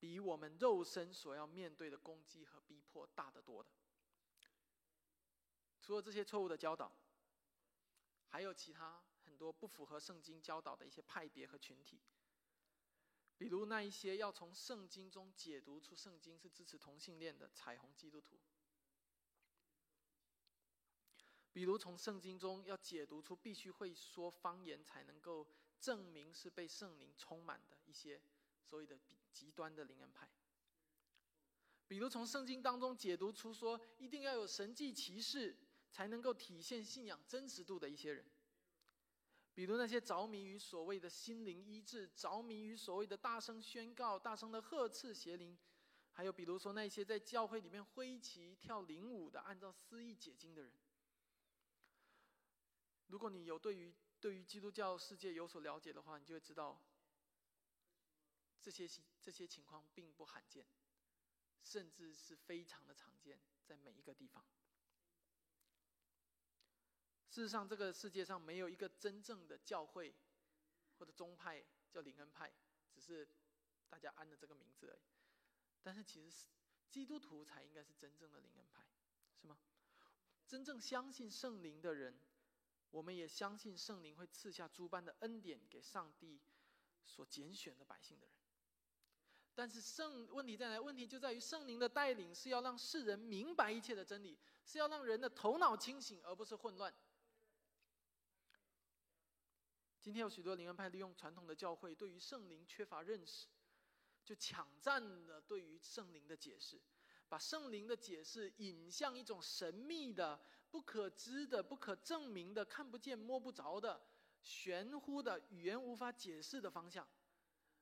比我们肉身所要面对的攻击和逼迫大得多的。除了这些错误的教导，还有其他多不符合圣经教导的一些派别和群体，比如那一些要从圣经中解读出圣经是支持同性恋的彩虹基督徒，比如从圣经中要解读出必须会说方言才能够证明是被圣灵充满的一些所谓的极端的灵恩派。比如从圣经当中解读出说一定要有神迹奇事才能够体现信仰真实度的一些人，比如那些着迷于所谓的心灵医治、着迷于所谓的大声宣告、大声的呵斥邪灵，还有比如说那些在教会里面挥旗跳灵舞的、按照私意解经的人。如果你有对于对于基督教世界有所了解的话，你就会知道，这些这些情况并不罕见。甚至是非常的常见，在每一个地方。事实上，这个世界上没有一个真正的教会或者宗派叫灵恩派，只是大家安了这个名字而已。但是，其实基督徒才应该是真正的灵恩派，是吗？真正相信圣灵的人，我们也相信圣灵会赐下诸般的恩典给上帝所拣选的百姓的人。但是圣问题在哪？问题就在于圣灵的带领是要让世人明白一切的真理，是要让人的头脑清醒，而不是混乱。今天有许多灵恩派利用传统的教会对于圣灵缺乏认识，就抢占了对于圣灵的解释，把圣灵的解释引向一种神秘的、不可知的、不可证明的、看不见摸不着的、玄乎的、语言无法解释的方向。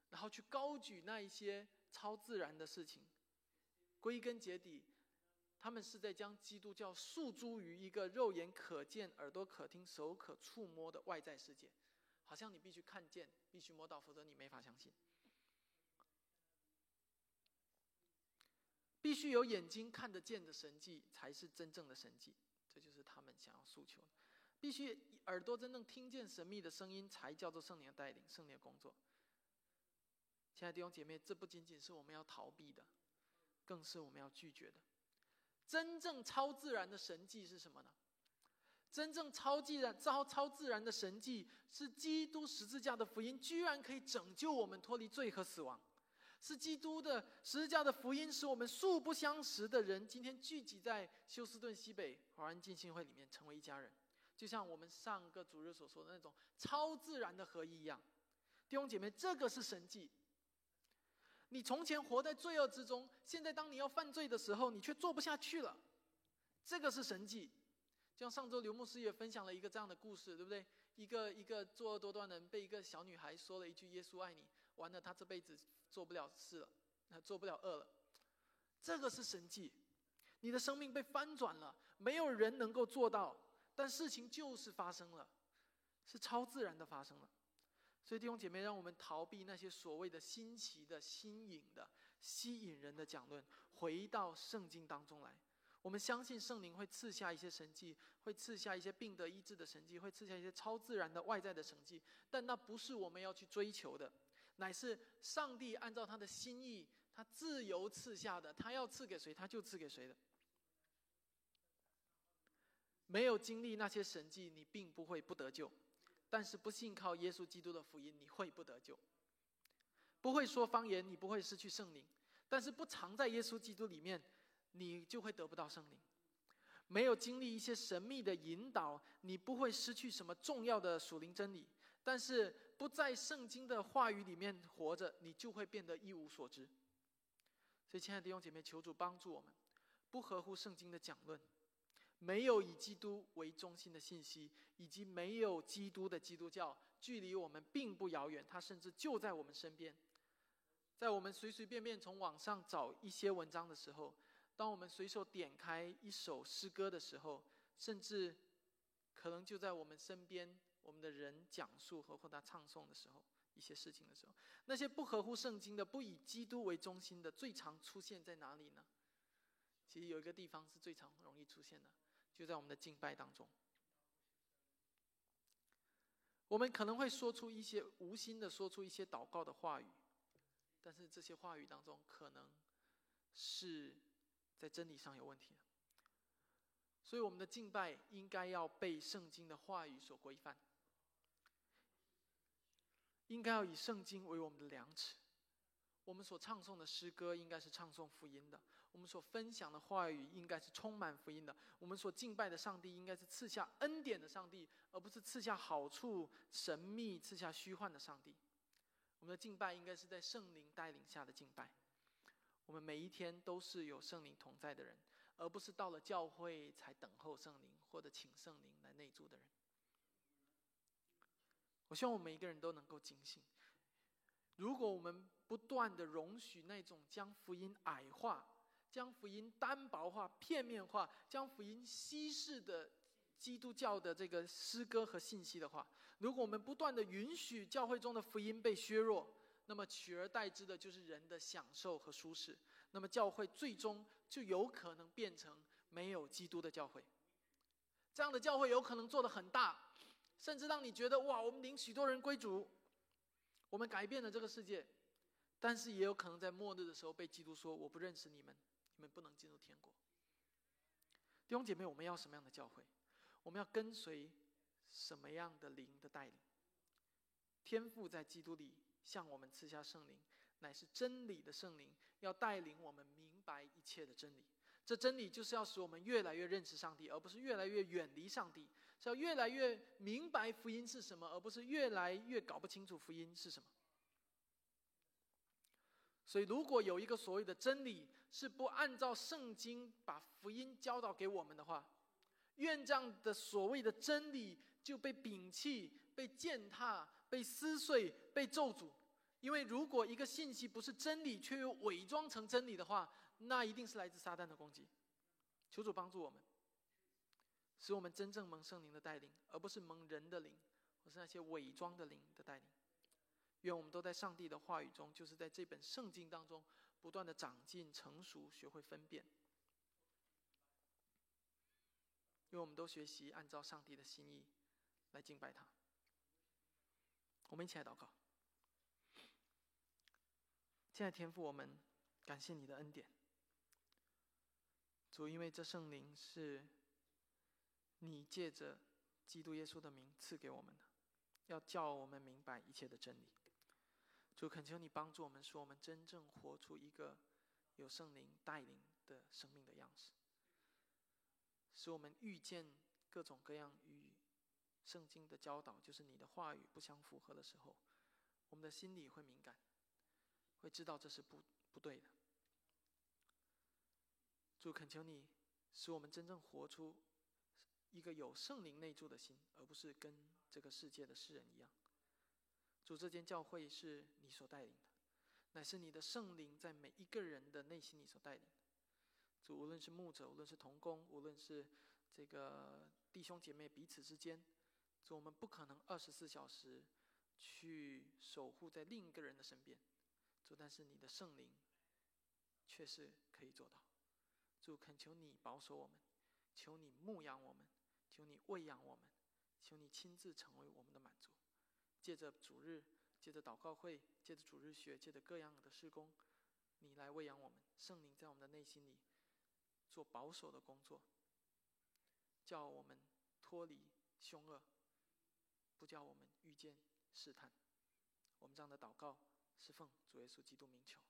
然后去高举那一些超自然的事情，归根结底，他们是在将基督教诉诸于一个肉眼可见、耳朵可听、手可触摸的外在世界，好像你必须看见、必须摸到，否则你没法相信。必须有眼睛看得见的神迹才是真正的神迹，这就是他们想要诉求的。必须耳朵真正听见神秘的声音，才叫做圣灵的带领、圣灵的工作。亲爱的弟兄姐妹，这不仅仅是我们要逃避的，更是我们要拒绝的。真正超自然的神迹是什么呢？真正超自然、超超自然的神迹是基督十字架的福音，居然可以拯救我们脱离罪和死亡。是基督的十字架的福音，使我们素不相识的人今天聚集在休斯顿西北华人浸信会里面，成为一家人，就像我们上个主日所说的那种超自然的合一一样。弟兄姐妹，这个是神迹。你从前活在罪恶之中，现在当你要犯罪的时候，你却做不下去了。这个是神迹。就像上周刘牧师也分享了一个这样的故事，对不对？一个一个作恶多端的人被一个小女孩说了一句“耶稣爱你”，完了他这辈子做不了事了，他做不了恶了。这个是神迹，你的生命被翻转了，没有人能够做到，但事情就是发生了，是超自然的发生了。所以弟兄姐妹，让我们逃避那些所谓的新奇的、新颖的、吸引人的讲论，回到圣经当中来。我们相信圣灵会赐下一些神迹，会赐下一些病得医治的神迹，会赐下一些超自然的外在的神迹。但那不是我们要去追求的，乃是上帝按照他的心意，他自由赐下的。他要赐给谁，他就赐给谁的。没有经历那些神迹，你并不会不得救。但是不信靠耶稣基督的福音，你会不得救；不会说方言，你不会失去圣灵；但是不藏在耶稣基督里面，你就会得不到圣灵。没有经历一些神秘的引导，你不会失去什么重要的属灵真理；但是不在圣经的话语里面活着，你就会变得一无所知。所以，亲爱的弟兄姐妹，求主帮助我们，不合乎圣经的讲论。没有以基督为中心的信息，以及没有基督的基督教，距离我们并不遥远，它甚至就在我们身边。在我们随随便便从网上找一些文章的时候，当我们随手点开一首诗歌的时候，甚至可能就在我们身边，我们的人讲述和或他唱诵的时候，一些事情的时候，那些不合乎圣经的、不以基督为中心的，最常出现在哪里呢？其实有一个地方是最常容易出现的，就在我们的敬拜当中。我们可能会说出一些无心的说出一些祷告的话语，但是这些话语当中可能是在真理上有问题。所以我们的敬拜应该要被圣经的话语所规范，应该要以圣经为我们的量尺。我们所唱诵的诗歌应该是唱诵福音的。我们所分享的话语应该是充满福音的。我们所敬拜的上帝应该是赐下恩典的上帝，而不是赐下好处、神秘、赐下虚幻的上帝。我们的敬拜应该是在圣灵带领下的敬拜。我们每一天都是有圣灵同在的人，而不是到了教会才等候圣灵或者请圣灵来内住的人。我希望我们每一个人都能够警醒。如果我们不断的容许那种将福音矮化，将福音单薄化、片面化，将福音稀释的基督教的这个诗歌和信息的话，如果我们不断的允许教会中的福音被削弱，那么取而代之的就是人的享受和舒适，那么教会最终就有可能变成没有基督的教会。这样的教会有可能做得很大，甚至让你觉得哇，我们领许多人归主，我们改变了这个世界，但是也有可能在末日的时候被基督说我不认识你们。你们不能进入天国。弟兄姐妹，我们要什么样的教会？我们要跟随什么样的灵的带领？天赋在基督里向我们赐下圣灵，乃是真理的圣灵，要带领我们明白一切的真理。这真理就是要使我们越来越认识上帝，而不是越来越远离上帝；是要越来越明白福音是什么，而不是越来越搞不清楚福音是什么。所以，如果有一个所谓的真理是不按照圣经把福音教导给我们的话，愿这样的所谓的真理就被摒弃、被践踏、被撕碎、被咒诅。因为如果一个信息不是真理，却又伪装成真理的话，那一定是来自撒旦的攻击。求主帮助我们，使我们真正蒙圣灵的带领，而不是蒙人的灵，或是那些伪装的灵的带领。愿我们都在上帝的话语中，就是在这本圣经当中，不断的长进、成熟，学会分辨。愿我们都学习按照上帝的心意来敬拜他。我们一起来祷告。现在天父，我们感谢你的恩典，主，因为这圣灵是你借着基督耶稣的名赐给我们的，要叫我们明白一切的真理。主恳求你帮助我们，使我们真正活出一个有圣灵带领的生命的样式，使我们遇见各种各样与圣经的教导，就是你的话语不相符合的时候，我们的心里会敏感，会知道这是不不对的。主恳求你，使我们真正活出一个有圣灵内住的心，而不是跟这个世界的世人一样。主，这间教会是你所带领的，乃是你的圣灵在每一个人的内心里所带领。主，无论是牧者，无论是童工，无论是这个弟兄姐妹彼此之间，主，我们不可能二十四小时去守护在另一个人的身边。主，但是你的圣灵却是可以做到。主，恳求你保守我们，求你牧养我们，求你喂养我们，求你亲自成为我们的满足。借着主日，借着祷告会，借着主日学，借着各样的施工，你来喂养我们。圣灵在我们的内心里做保守的工作，叫我们脱离凶恶，不叫我们遇见试探。我们这样的祷告是奉主耶稣基督名求，